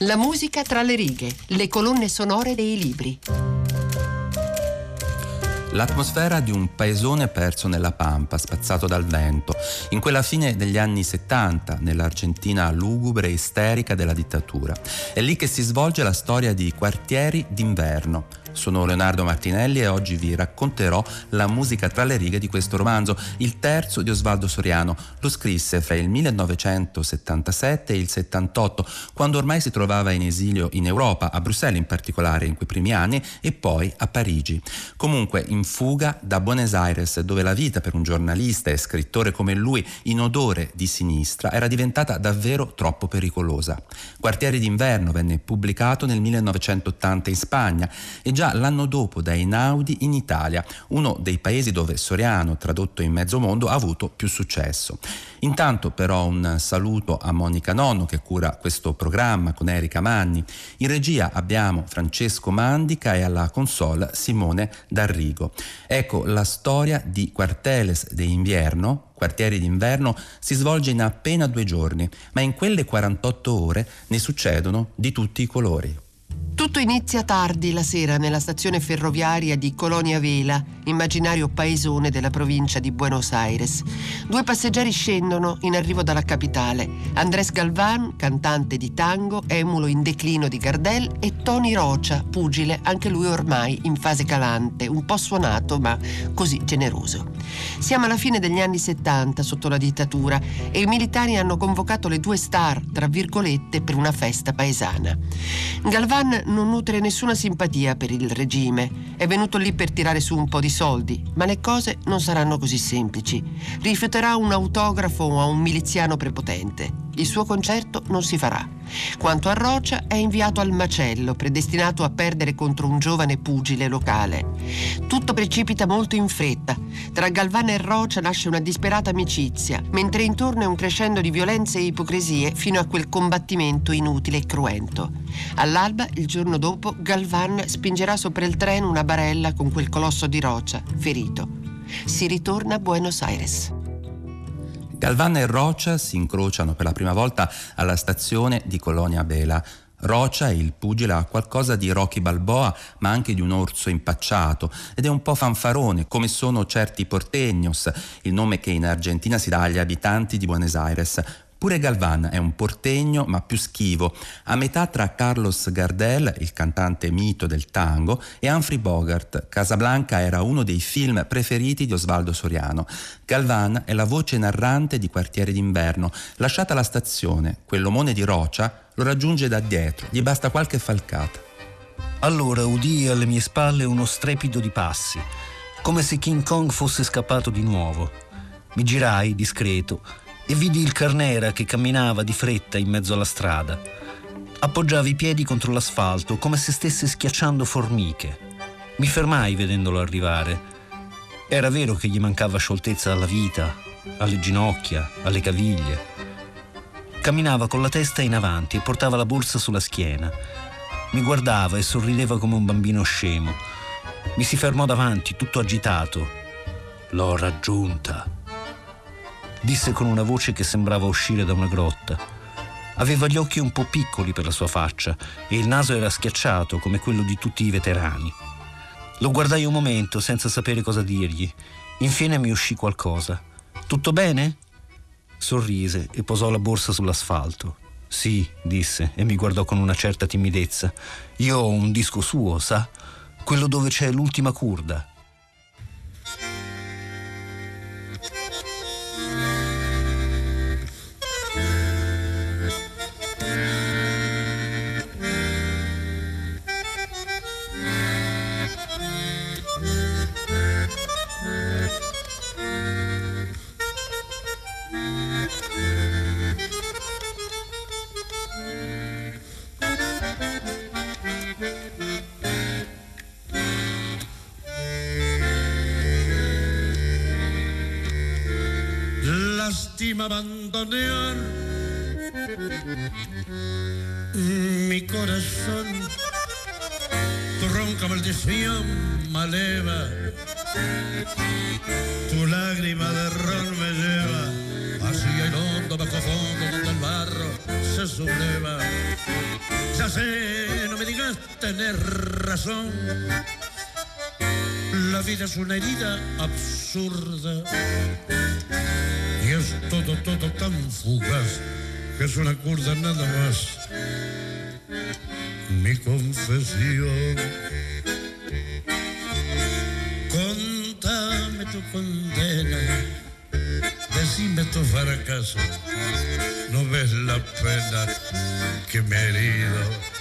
La musica tra le righe, le colonne sonore dei libri. L'atmosfera di un paesone perso nella pampa, spazzato dal vento, in quella fine degli anni 70, nell'Argentina lugubre e isterica della dittatura. È lì che si svolge la storia di quartieri d'inverno, sono Leonardo Martinelli e oggi vi racconterò la musica tra le righe di questo romanzo, il terzo di Osvaldo Soriano. Lo scrisse fra il 1977 e il 78, quando ormai si trovava in esilio in Europa, a Bruxelles in particolare in quei primi anni, e poi a Parigi. Comunque in fuga da Buenos Aires, dove la vita per un giornalista e scrittore come lui, in odore di sinistra, era diventata davvero troppo pericolosa. Quartieri d'inverno venne pubblicato nel 1980 in Spagna e già già l'anno dopo da Einaudi in Italia, uno dei paesi dove Soriano, tradotto in mezzo mondo, ha avuto più successo. Intanto però un saluto a Monica Nonno che cura questo programma con Erika Manni. In regia abbiamo Francesco Mandica e alla console Simone D'Arrigo. Ecco la storia di Quarteles de Invierno, quartieri d'inverno, si svolge in appena due giorni, ma in quelle 48 ore ne succedono di tutti i colori. Tutto inizia tardi la sera nella stazione ferroviaria di Colonia Vela, immaginario paesone della provincia di Buenos Aires. Due passeggeri scendono in arrivo dalla capitale. Andrés Galvan, cantante di tango, emulo in declino di Gardel, e Tony Rocha, pugile, anche lui ormai in fase calante, un po' suonato ma così generoso. Siamo alla fine degli anni 70 sotto la dittatura e i militari hanno convocato le due star, tra virgolette, per una festa paesana. Galvan non nutre nessuna simpatia per il regime. È venuto lì per tirare su un po' di soldi, ma le cose non saranno così semplici. Rifiuterà un autografo a un miliziano prepotente. Il suo concerto non si farà. Quanto a Rocia, è inviato al macello, predestinato a perdere contro un giovane pugile locale. Tutto precipita molto in fretta. Tra Galvana e Rocia nasce una disperata amicizia, mentre intorno è un crescendo di violenze e ipocrisie fino a quel combattimento inutile e cruento. All'alba, il giorno dopo, Galvan spingerà sopra il treno una barella con quel colosso di Rocia, ferito. Si ritorna a Buenos Aires. Galvan e Rocia si incrociano per la prima volta alla stazione di Colonia Bela. Rocia, il pugile, ha qualcosa di Rocky Balboa, ma anche di un orso impacciato ed è un po' fanfarone, come sono certi porteños, il nome che in Argentina si dà agli abitanti di Buenos Aires, Pure Galvan è un portegno ma più schivo, a metà tra Carlos Gardel, il cantante mito del tango, e Humphrey Bogart. Casablanca era uno dei film preferiti di Osvaldo Soriano. Galvan è la voce narrante di Quartiere d'inverno. Lasciata la stazione, quell'omone di Rocia lo raggiunge da dietro, gli basta qualche falcata. Allora udii alle mie spalle uno strepido di passi, come se King Kong fosse scappato di nuovo. Mi girai, discreto, e vidi il Carnera che camminava di fretta in mezzo alla strada. Appoggiava i piedi contro l'asfalto come se stesse schiacciando formiche. Mi fermai vedendolo arrivare. Era vero che gli mancava scioltezza alla vita, alle ginocchia, alle caviglie. Camminava con la testa in avanti e portava la borsa sulla schiena. Mi guardava e sorrideva come un bambino scemo. Mi si fermò davanti, tutto agitato. L'ho raggiunta disse con una voce che sembrava uscire da una grotta. Aveva gli occhi un po' piccoli per la sua faccia e il naso era schiacciato come quello di tutti i veterani. Lo guardai un momento senza sapere cosa dirgli. Infine mi uscì qualcosa. Tutto bene? Sorrise e posò la borsa sull'asfalto. Sì, disse e mi guardò con una certa timidezza. Io ho un disco suo, sa? Quello dove c'è l'ultima curda. La vida es una herida absurda y es todo, todo tan fugaz que es una curda nada más. Mi confesión. Contame tu condena, decime tu fracaso. No ves la pena que me he herido.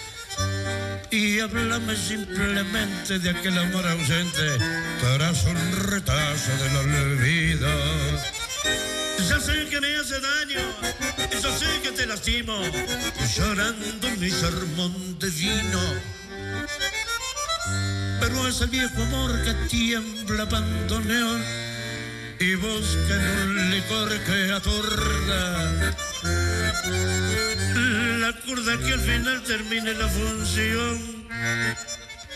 Y háblame simplemente de aquel amor ausente tras un retazo del olvido. Ya sé que me hace daño, yo sé que te lastimo, llorando mi sermón de vino. Pero es el viejo amor que tiembla abandoneón y busca en un licor que atorda. La curda que al final termine la función,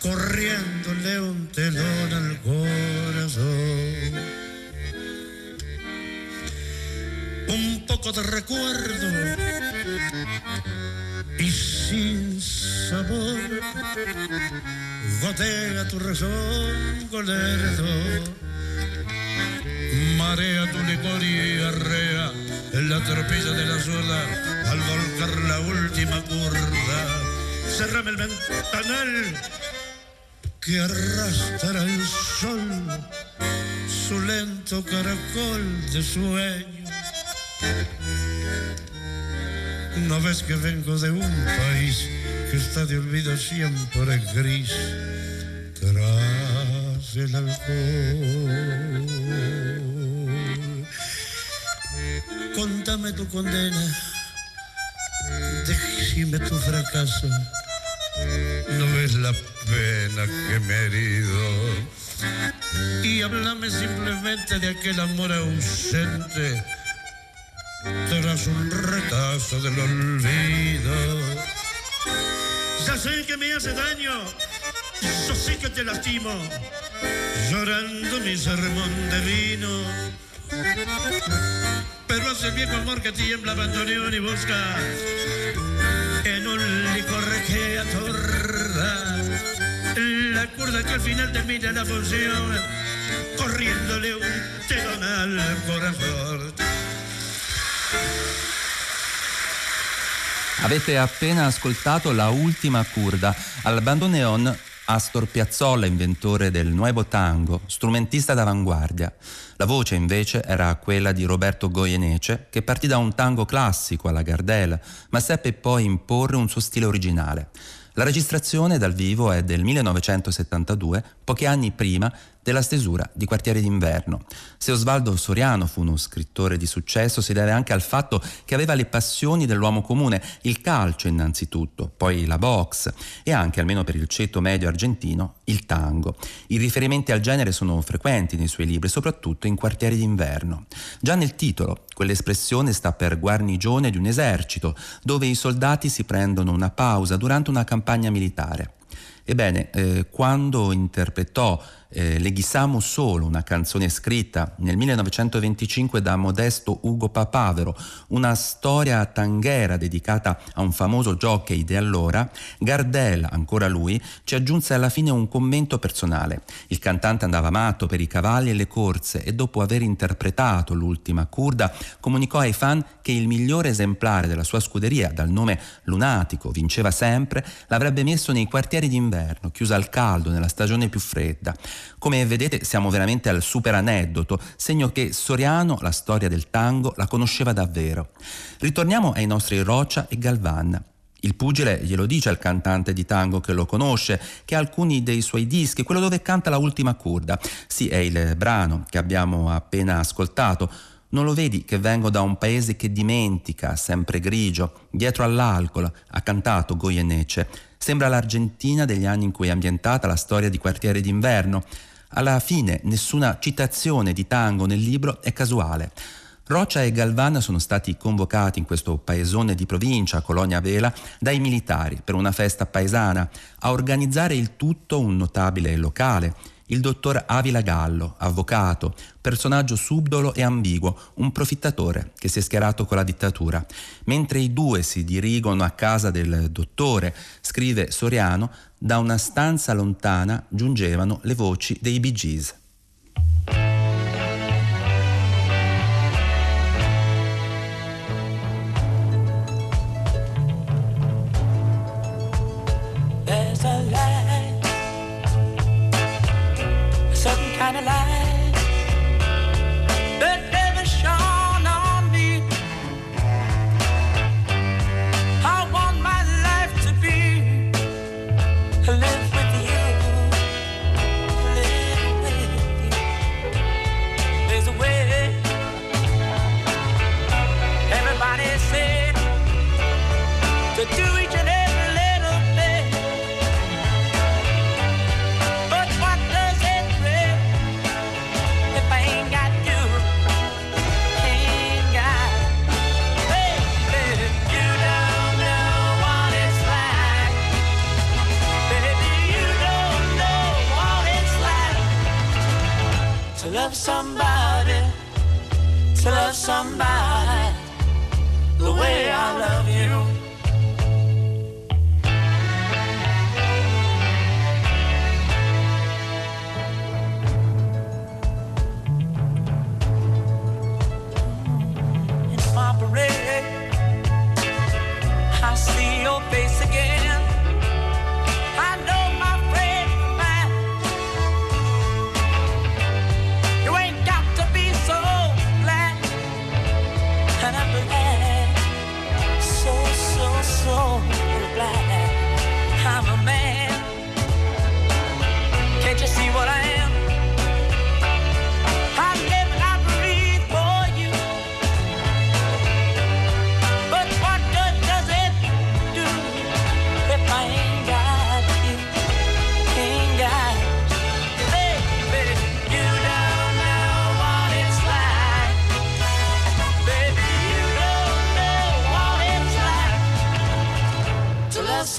corriéndole un telón al corazón. un poco de recuerdo y sin sabor gotea tu razón colerdo marea tu licor y arrea en la tropilla de la suela al volcar la última curda cerrame el ventanal que arrastra el sol su lento caracol de sueño. No ves que vengo de un país que está de olvido siempre gris tras el alcohol. Contame tu condena, decime tu fracaso. No ves la pena que me he herido. Y háblame simplemente de aquel amor ausente tras un retazo del olvido. Ya sé que me hace daño, yo sé que te lastimo, llorando mi sermón de vino. Pero hace el viejo amor que tiembla abandoneón y busca. En un licor que atorda la curda que al final termina la función corriéndole un telón al corazón. Avete appena ascoltato la ultima curda al bandoneon Astor Piazzolla, inventore del nuovo tango, strumentista d'avanguardia. La voce invece era quella di Roberto Goyenece, che partì da un tango classico alla Gardel, ma seppe poi imporre un suo stile originale. La registrazione dal vivo è del 1972, pochi anni prima della stesura di Quartieri d'inverno. Se Osvaldo Soriano fu uno scrittore di successo si deve anche al fatto che aveva le passioni dell'uomo comune, il calcio innanzitutto, poi la box e anche, almeno per il ceto medio argentino, il tango. I riferimenti al genere sono frequenti nei suoi libri, soprattutto in Quartieri d'inverno. Già nel titolo, quell'espressione sta per guarnigione di un esercito, dove i soldati si prendono una pausa durante una campagna militare. Ebbene, eh, quando interpretò eh, Leghisamu Solo, una canzone scritta nel 1925 da Modesto Ugo Papavero, una storia tanghera dedicata a un famoso jockey di allora, Gardel, ancora lui, ci aggiunse alla fine un commento personale. Il cantante andava matto per i cavalli e le corse e dopo aver interpretato l'ultima curda comunicò ai fan che il migliore esemplare della sua scuderia, dal nome Lunatico, vinceva sempre, l'avrebbe messo nei quartieri d'inverno, chiusa al caldo nella stagione più fredda. Come vedete siamo veramente al super aneddoto, segno che Soriano la storia del tango la conosceva davvero. Ritorniamo ai nostri Rocia e Galvan. Il pugile glielo dice al cantante di tango che lo conosce, che ha alcuni dei suoi dischi, quello dove canta la ultima curda. Sì, è il brano che abbiamo appena ascoltato. Non lo vedi che vengo da un paese che dimentica, sempre grigio, dietro all'alcol, ha cantato Goyeneche. Sembra l'Argentina degli anni in cui è ambientata la storia di quartiere d'inverno. Alla fine nessuna citazione di tango nel libro è casuale. Roccia e Galvan sono stati convocati in questo paesone di provincia, Colonia Vela, dai militari per una festa paesana. A organizzare il tutto un notabile locale. Il dottor Avila Gallo, avvocato, personaggio subdolo e ambiguo, un profittatore che si è schierato con la dittatura. Mentre i due si dirigono a casa del dottore, scrive Soriano, da una stanza lontana giungevano le voci dei Bee Gees. somebody the way I love.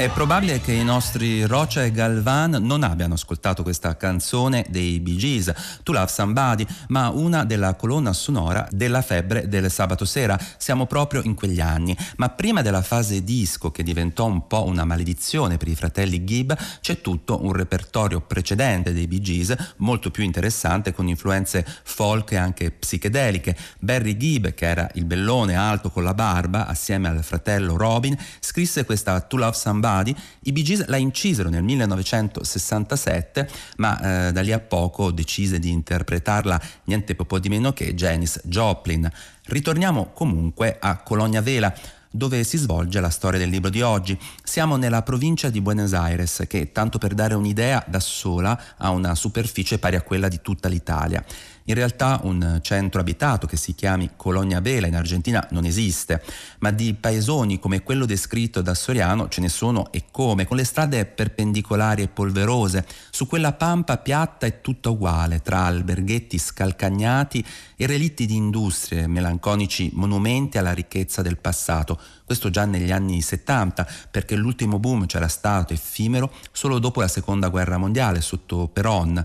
È probabile che i nostri Rocha e Galvan non abbiano ascoltato questa canzone dei Bee Gees, To Love Somebody, ma una della colonna sonora della febbre del sabato sera. Siamo proprio in quegli anni. Ma prima della fase disco, che diventò un po' una maledizione per i fratelli Gibb, c'è tutto un repertorio precedente dei Bee Gees, molto più interessante, con influenze folk e anche psichedeliche. Barry Gibb, che era il bellone alto con la barba, assieme al fratello Robin, scrisse questa To Love Somebody Somebody, i Bee Gees la incisero nel 1967, ma eh, da lì a poco decise di interpretarla niente po' di meno che Janis Joplin. Ritorniamo comunque a Colonia Vela dove si svolge la storia del libro di oggi. Siamo nella provincia di Buenos Aires, che, tanto per dare un'idea, da sola ha una superficie pari a quella di tutta l'Italia. In realtà un centro abitato che si chiami Colonia Vela in Argentina non esiste, ma di paesoni come quello descritto da Soriano ce ne sono e come, con le strade perpendicolari e polverose, su quella pampa piatta e tutta uguale, tra alberghetti scalcagnati e relitti di industrie, melanconici monumenti alla ricchezza del passato, questo già negli anni 70, perché l'ultimo boom c'era stato effimero solo dopo la seconda guerra mondiale, sotto Peron.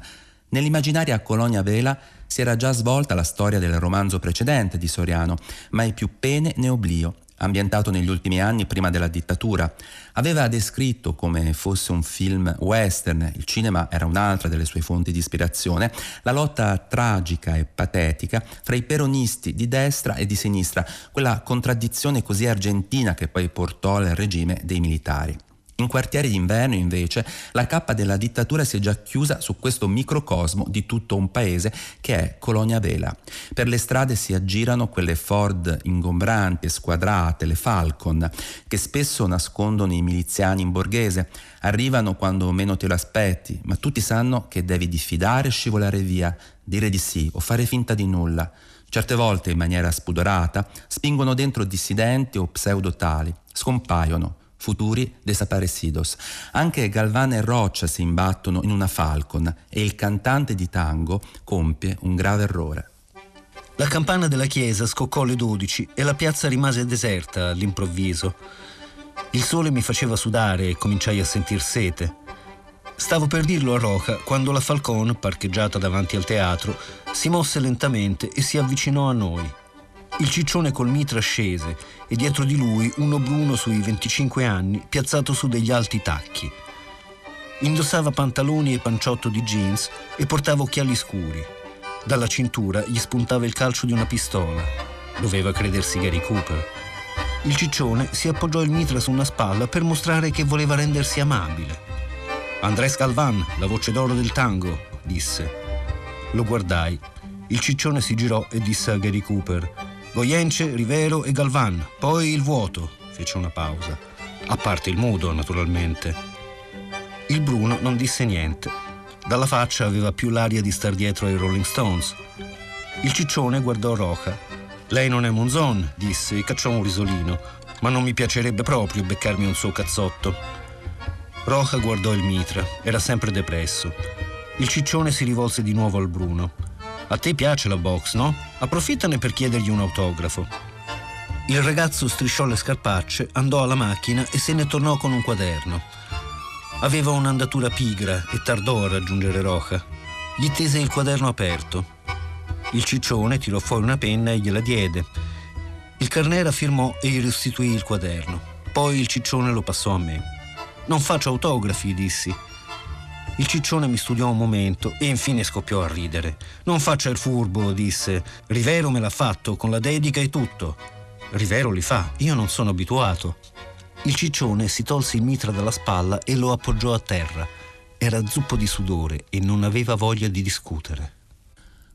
Nell'immaginaria Colonia Vela si era già svolta la storia del romanzo precedente di Soriano, Mai più pene né oblio, ambientato negli ultimi anni prima della dittatura. Aveva descritto come fosse un film western, il cinema era un'altra delle sue fonti di ispirazione, la lotta tragica e patetica fra i peronisti di destra e di sinistra, quella contraddizione così argentina che poi portò al regime dei militari. In quartieri d'inverno, invece, la cappa della dittatura si è già chiusa su questo microcosmo di tutto un paese che è Colonia Vela. Per le strade si aggirano quelle Ford ingombranti e squadrate, le Falcon, che spesso nascondono i miliziani in borghese. Arrivano quando meno te lo aspetti, ma tutti sanno che devi diffidare e scivolare via, dire di sì o fare finta di nulla. Certe volte, in maniera spudorata, spingono dentro dissidenti o pseudotali, scompaiono futuri desaparecidos. Anche Galvan e Rocha si imbattono in una Falcon e il cantante di tango compie un grave errore. La campana della chiesa scoccò alle 12 e la piazza rimase deserta all'improvviso. Il sole mi faceva sudare e cominciai a sentir sete. Stavo per dirlo a Roca quando la Falcon, parcheggiata davanti al teatro, si mosse lentamente e si avvicinò a noi. Il ciccione col mitra scese e dietro di lui uno bruno sui 25 anni piazzato su degli alti tacchi. Indossava pantaloni e panciotto di jeans e portava occhiali scuri. Dalla cintura gli spuntava il calcio di una pistola. Doveva credersi Gary Cooper. Il ciccione si appoggiò il mitra su una spalla per mostrare che voleva rendersi amabile. Andrés Galvan, la voce d'oro del tango, disse. Lo guardai. Il ciccione si girò e disse a Gary Cooper Goyence, Rivero e Galvan, poi il vuoto, fece una pausa. A parte il mudo, naturalmente. Il Bruno non disse niente. Dalla faccia aveva più l'aria di star dietro ai Rolling Stones. Il ciccione guardò Roca. Lei non è Monzon, disse e cacciò un risolino, ma non mi piacerebbe proprio beccarmi un suo cazzotto. Roca guardò il mitra, era sempre depresso. Il ciccione si rivolse di nuovo al Bruno. A te piace la box, no? Approfittane per chiedergli un autografo. Il ragazzo strisciò le scarpacce, andò alla macchina e se ne tornò con un quaderno. Aveva un'andatura pigra e tardò a raggiungere Roca. Gli tese il quaderno aperto. Il ciccione tirò fuori una penna e gliela diede. Il carnera firmò e gli restituì il quaderno. Poi il ciccione lo passò a me. Non faccio autografi, dissi. Il ciccione mi studiò un momento e infine scoppiò a ridere. Non faccia il furbo, disse. Rivero me l'ha fatto, con la dedica e tutto. Rivero li fa, io non sono abituato. Il ciccione si tolse il mitra dalla spalla e lo appoggiò a terra. Era zuppo di sudore e non aveva voglia di discutere.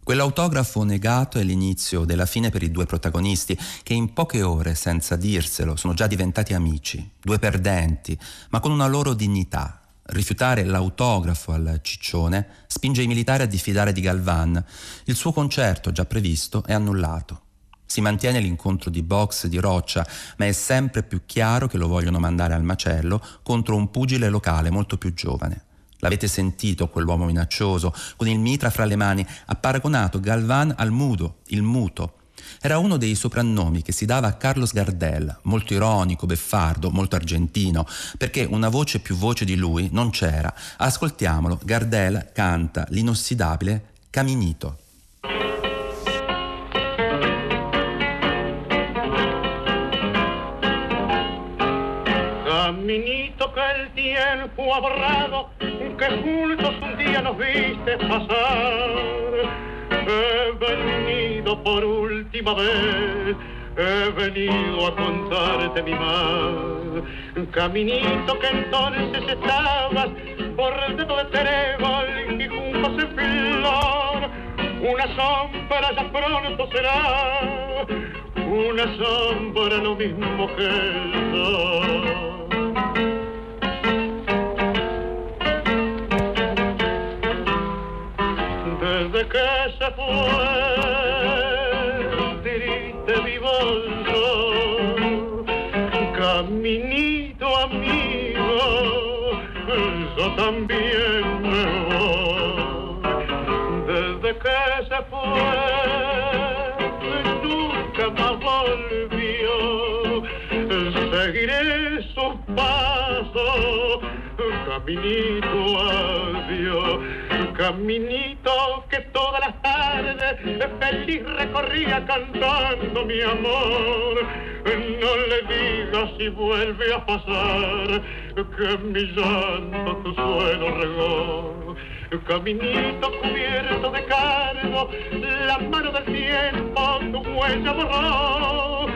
Quell'autografo negato è l'inizio della fine per i due protagonisti, che in poche ore, senza dirselo, sono già diventati amici, due perdenti, ma con una loro dignità, rifiutare l'autografo al ciccione spinge i militari a diffidare di Galvan. Il suo concerto, già previsto, è annullato. Si mantiene l'incontro di box di Roccia, ma è sempre più chiaro che lo vogliono mandare al macello contro un pugile locale molto più giovane. L'avete sentito quell'uomo minaccioso, con il mitra fra le mani, ha paragonato Galvan al mudo, il muto, era uno dei soprannomi che si dava a Carlos Gardel, molto ironico, beffardo, molto argentino, perché una voce più voce di lui non c'era. Ascoltiamolo, Gardel canta l'inossidabile Caminito. Caminito que el tiempo ha borrado, que juntos un día nos viste pasar. He venido por última vez, he venido a contarte mi mal. Caminito que entonces estabas por el dedo de trébol y juntos en flor. Una sombra ya pronto será, una sombra lo mismo que el sol. Desde que se fue triste mi bolso, caminito amigo, yo también me voy. Desde que se fue, nunca más volvió, seguiré sus pasos, caminito adiós Caminito que todas las tardes feliz recorría cantando mi amor. No le digas si vuelve a pasar que mi llanto tu suelo regó. Caminito cubierto de cargo, la mano del tiempo tu huella borró.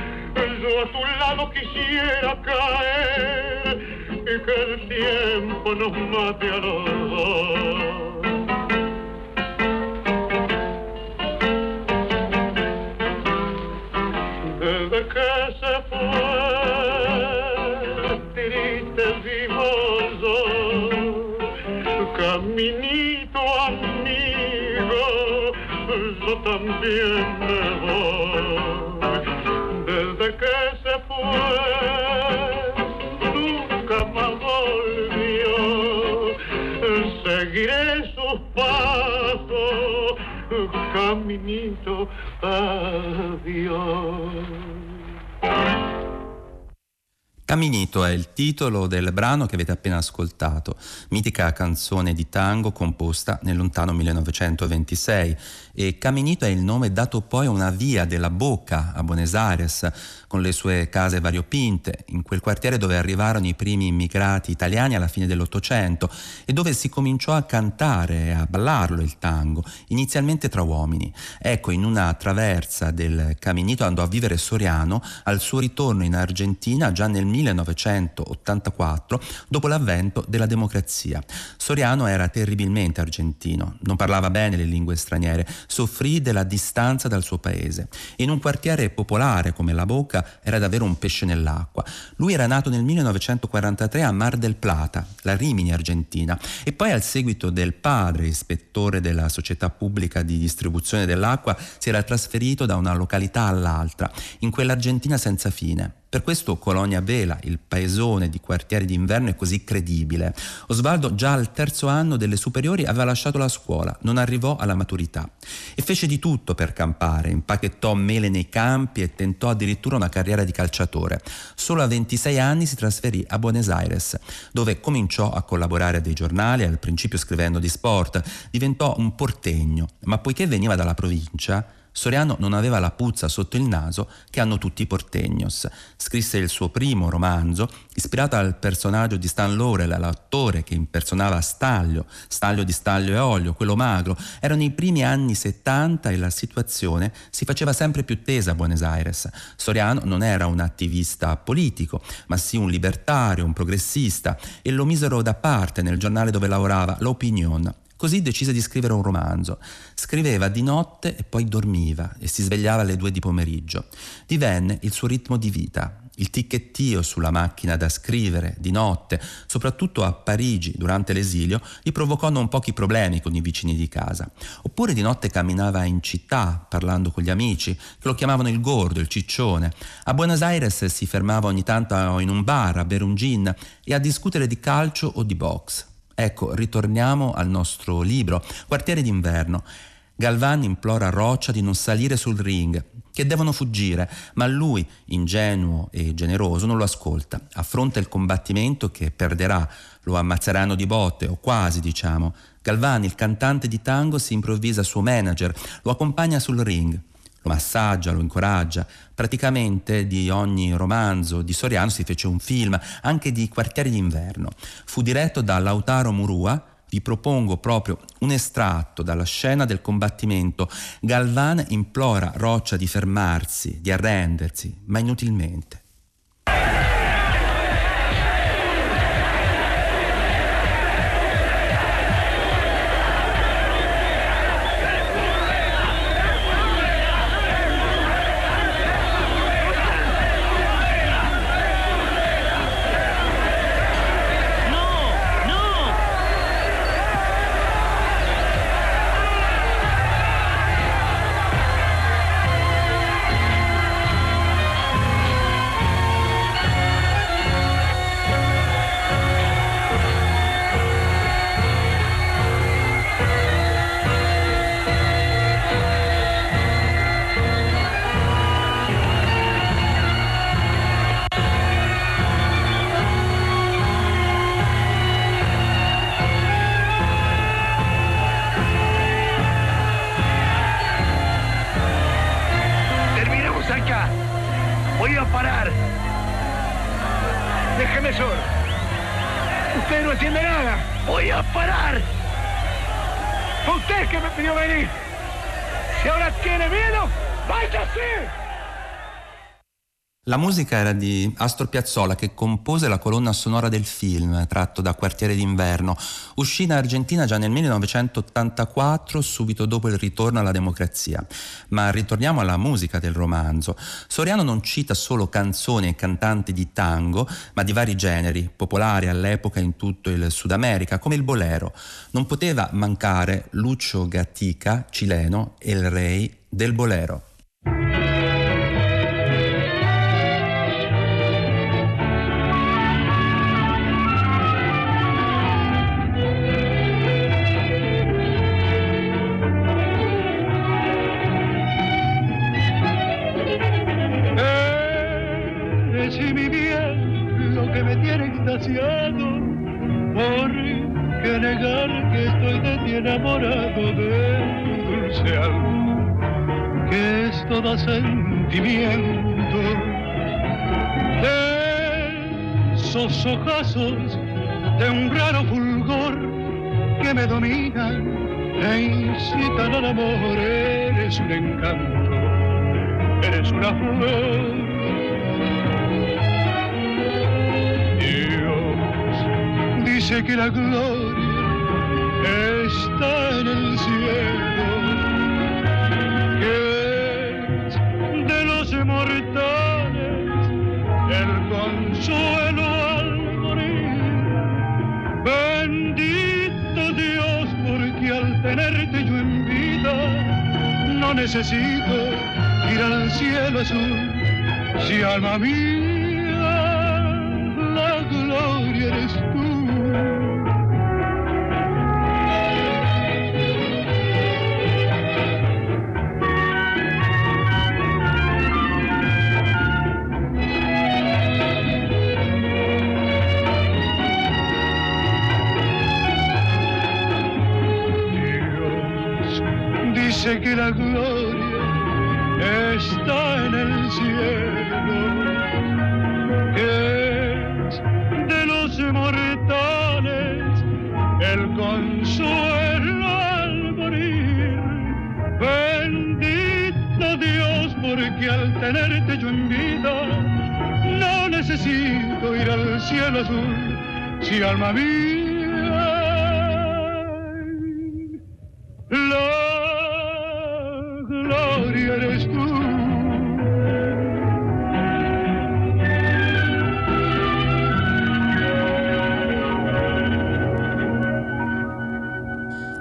Yo a tu lado quisiera caer y que el tiempo nos mate a los dos. Caminito amigo, yo también me voy. Desde que se fue, nunca más volvió. Seguiré sus pasos, caminito, adiós. Caminito è il titolo del brano che avete appena ascoltato, mitica canzone di tango composta nel lontano 1926 e Caminito è il nome dato poi a una via della Boca a Buenos Aires con le sue case variopinte, in quel quartiere dove arrivarono i primi immigrati italiani alla fine dell'Ottocento e dove si cominciò a cantare e a ballarlo il tango, inizialmente tra uomini. Ecco, in una traversa del Caminito andò a vivere Soriano al suo ritorno in Argentina già nel 1984, dopo l'avvento della democrazia. Soriano era terribilmente argentino, non parlava bene le lingue straniere, soffrì della distanza dal suo paese. In un quartiere popolare come La Boca era davvero un pesce nell'acqua. Lui era nato nel 1943 a Mar del Plata, la Rimini argentina, e poi al seguito del padre, ispettore della società pubblica di distribuzione dell'acqua, si era trasferito da una località all'altra, in quell'Argentina senza fine. Per questo Colonia Vela, il paesone di quartieri d'inverno, è così credibile. Osvaldo già al terzo anno delle superiori aveva lasciato la scuola, non arrivò alla maturità. E fece di tutto per campare, impacchettò mele nei campi e tentò addirittura una carriera di calciatore. Solo a 26 anni si trasferì a Buenos Aires, dove cominciò a collaborare a dei giornali, al principio scrivendo di sport, diventò un portegno, ma poiché veniva dalla provincia, Soriano non aveva la puzza sotto il naso che hanno tutti i portegnos. Scrisse il suo primo romanzo, ispirato al personaggio di Stan Laurel, l'attore che impersonava Staglio, Staglio di Staglio e Olio, quello magro. Erano i primi anni 70 e la situazione si faceva sempre più tesa a Buenos Aires. Soriano non era un attivista politico, ma sì un libertario, un progressista, e lo misero da parte nel giornale dove lavorava, L'Opinion. Così decise di scrivere un romanzo. Scriveva di notte e poi dormiva e si svegliava alle due di pomeriggio. Divenne il suo ritmo di vita. Il ticchettio sulla macchina da scrivere di notte, soprattutto a Parigi durante l'esilio, gli provocò non pochi problemi con i vicini di casa. Oppure di notte camminava in città parlando con gli amici, che lo chiamavano il gordo, il ciccione. A Buenos Aires si fermava ogni tanto in un bar a bere un gin e a discutere di calcio o di box. Ecco, ritorniamo al nostro libro, Quartiere d'inverno. Galvan implora Roccia di non salire sul ring, che devono fuggire, ma lui, ingenuo e generoso, non lo ascolta. Affronta il combattimento che perderà, lo ammazzeranno di botte, o quasi diciamo. Galvan, il cantante di tango, si improvvisa suo manager, lo accompagna sul ring lo massaggia, lo incoraggia. Praticamente di ogni romanzo di Soriano si fece un film, anche di Quartieri d'inverno. Fu diretto da Lautaro Murua. Vi propongo proprio un estratto dalla scena del combattimento. Galvan implora Roccia di fermarsi, di arrendersi, ma inutilmente. Usted no entiende nada. Voy a parar. Fue usted que me pidió venir. Si ahora tiene miedo, váyase. La musica era di Astor Piazzolla che compose la colonna sonora del film tratto da Quartiere d'inverno. Uscì in Argentina già nel 1984, subito dopo il ritorno alla democrazia. Ma ritorniamo alla musica del romanzo. Soriano non cita solo canzoni e cantanti di tango, ma di vari generi, popolari all'epoca in tutto il Sud America, come il bolero. Non poteva mancare Lucio Gatica, cileno, e il re del bolero. Que negar que estoy de ti enamorado de dulce alma, que es todo sentimiento. De esos ojazos de un raro fulgor que me dominan e incitan al amor, eres un encanto, eres una flor dice que la gloria está en el cielo, que es de los mortales el consuelo al morir. Bendito Dios, porque al tenerte yo en vida, no necesito ir al cielo azul, si alma mía,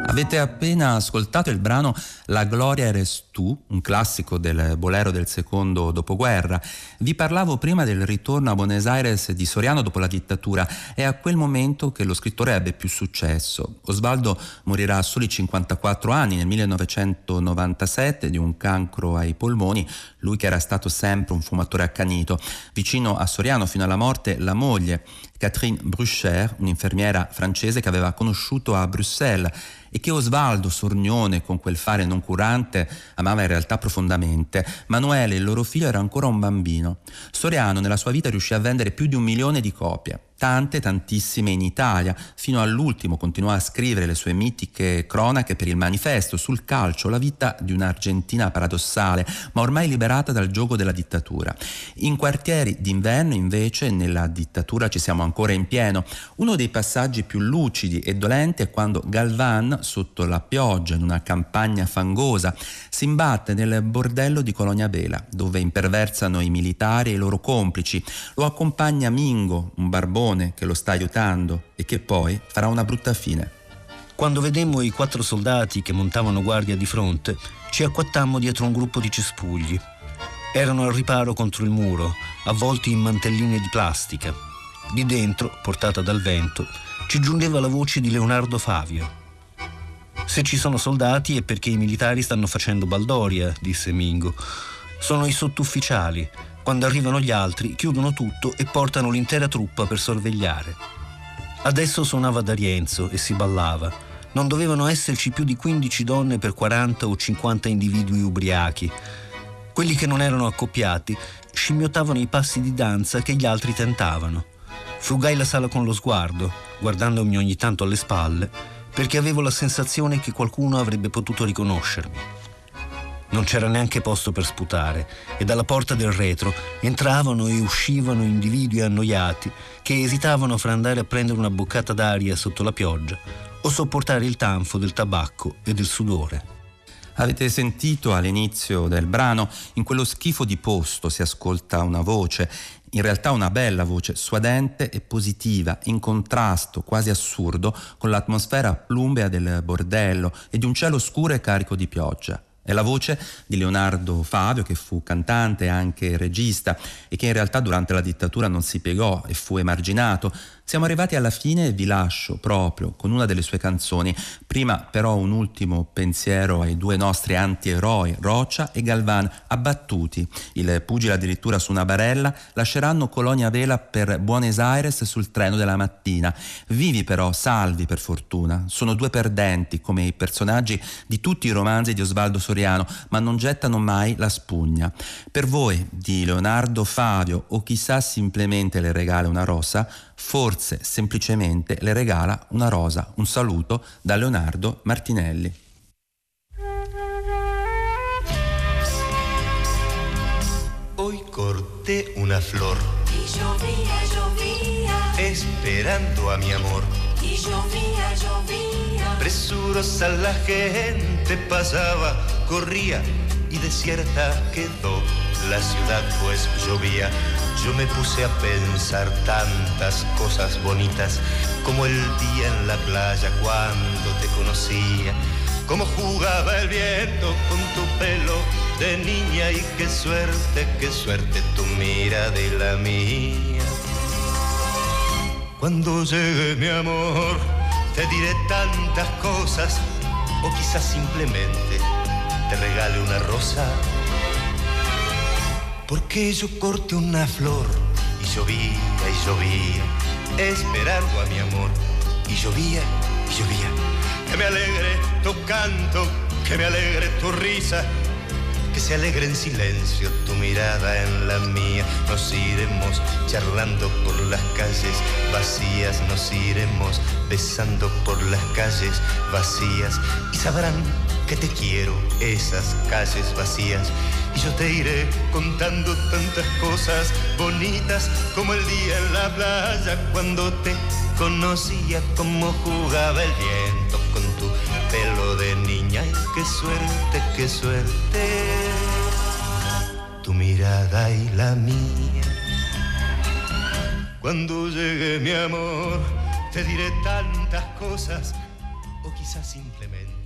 Avete appena ascoltato il brano La gloria eres tu, un classico del bolero del secondo dopoguerra. Vi parlavo prima del ritorno a Buenos Aires di Soriano dopo la dittatura. È a quel momento che lo scrittore ebbe più successo. Osvaldo morirà a soli 54 anni nel 1997 di un cancro ai polmoni, lui che era stato sempre un fumatore accanito. Vicino a Soriano fino alla morte la moglie, Catherine Brucher, un'infermiera francese che aveva conosciuto a Bruxelles e che Osvaldo Sornione, con quel fare non curante, amava in realtà profondamente. Manuele, il loro figlio, era ancora un bambino. Soriano nella sua vita riuscì a vendere più di un milione di copie tante, tantissime in Italia. Fino all'ultimo continuò a scrivere le sue mitiche cronache per il manifesto sul calcio, la vita di un'Argentina paradossale, ma ormai liberata dal gioco della dittatura. In quartieri d'inverno, invece, nella dittatura ci siamo ancora in pieno. Uno dei passaggi più lucidi e dolenti è quando Galvan, sotto la pioggia in una campagna fangosa, si imbatte nel bordello di Colonia Vela, dove imperversano i militari e i loro complici. Lo accompagna Mingo, un barbone padrone che lo sta aiutando e che poi farà una brutta fine. Quando vedemmo i quattro soldati che montavano guardia di fronte, ci acquattammo dietro un gruppo di cespugli. Erano al riparo contro il muro, avvolti in mantelline di plastica. Di dentro, portata dal vento, ci giungeva la voce di Leonardo Favio. Se ci sono soldati è perché i militari stanno facendo baldoria, disse Mingo. Sono i sottufficiali, quando arrivano gli altri, chiudono tutto e portano l'intera truppa per sorvegliare. Adesso suonava D'Arienzo e si ballava. Non dovevano esserci più di 15 donne per 40 o 50 individui ubriachi. Quelli che non erano accoppiati scimmiottavano i passi di danza che gli altri tentavano. Frugai la sala con lo sguardo, guardandomi ogni tanto alle spalle, perché avevo la sensazione che qualcuno avrebbe potuto riconoscermi. Non c'era neanche posto per sputare e dalla porta del retro entravano e uscivano individui annoiati che esitavano fra andare a prendere una boccata d'aria sotto la pioggia o sopportare il tanfo del tabacco e del sudore. Avete sentito all'inizio del brano, in quello schifo di posto si ascolta una voce, in realtà una bella voce, suadente e positiva, in contrasto quasi assurdo con l'atmosfera plumbea del bordello e di un cielo scuro e carico di pioggia. È la voce di Leonardo Fabio, che fu cantante e anche regista e che in realtà durante la dittatura non si piegò e fu emarginato, siamo arrivati alla fine e vi lascio proprio con una delle sue canzoni. Prima però un ultimo pensiero ai due nostri antieroi, Rocia e Galvan, abbattuti. Il pugile addirittura su una barella lasceranno Colonia Vela per Buenos Aires sul treno della mattina. Vivi però, salvi per fortuna. Sono due perdenti come i personaggi di tutti i romanzi di Osvaldo Soriano, ma non gettano mai la spugna. Per voi, di Leonardo Fabio o chissà simplemente le regala una rosa, forse semplicemente le regala una rosa, un saluto da Leonardo Martinelli. Hoy corté una flor. Y llovía, llovía. Esperando a mi amor. Y llovía, llovía. Presurosa la gente pasaba, corría y desierta quedó la ciudad pues llovía. Yo me puse a pensar tantas cosas bonitas como el día en la playa cuando te conocía. Cómo jugaba el viento con tu pelo de niña y qué suerte, qué suerte tu mira de la mía. Cuando llegue mi amor, te diré tantas cosas o quizás simplemente te regale una rosa porque yo corté una flor y llovía y llovía, esperando a mi amor. Y llovía y llovía. Que me alegre tu canto, que me alegre tu risa, que se alegre en silencio tu mirada en la mía. Nos iremos charlando por las calles vacías, nos iremos besando por las calles vacías y sabrán que te quiero esas calles vacías y yo te iré contando tantas cosas bonitas como el día en la playa cuando te conocía como jugaba el viento con tu pelo de y qué suerte, qué suerte. Tu mirada y la mía. Cuando llegue mi amor te diré tantas cosas o quizás simplemente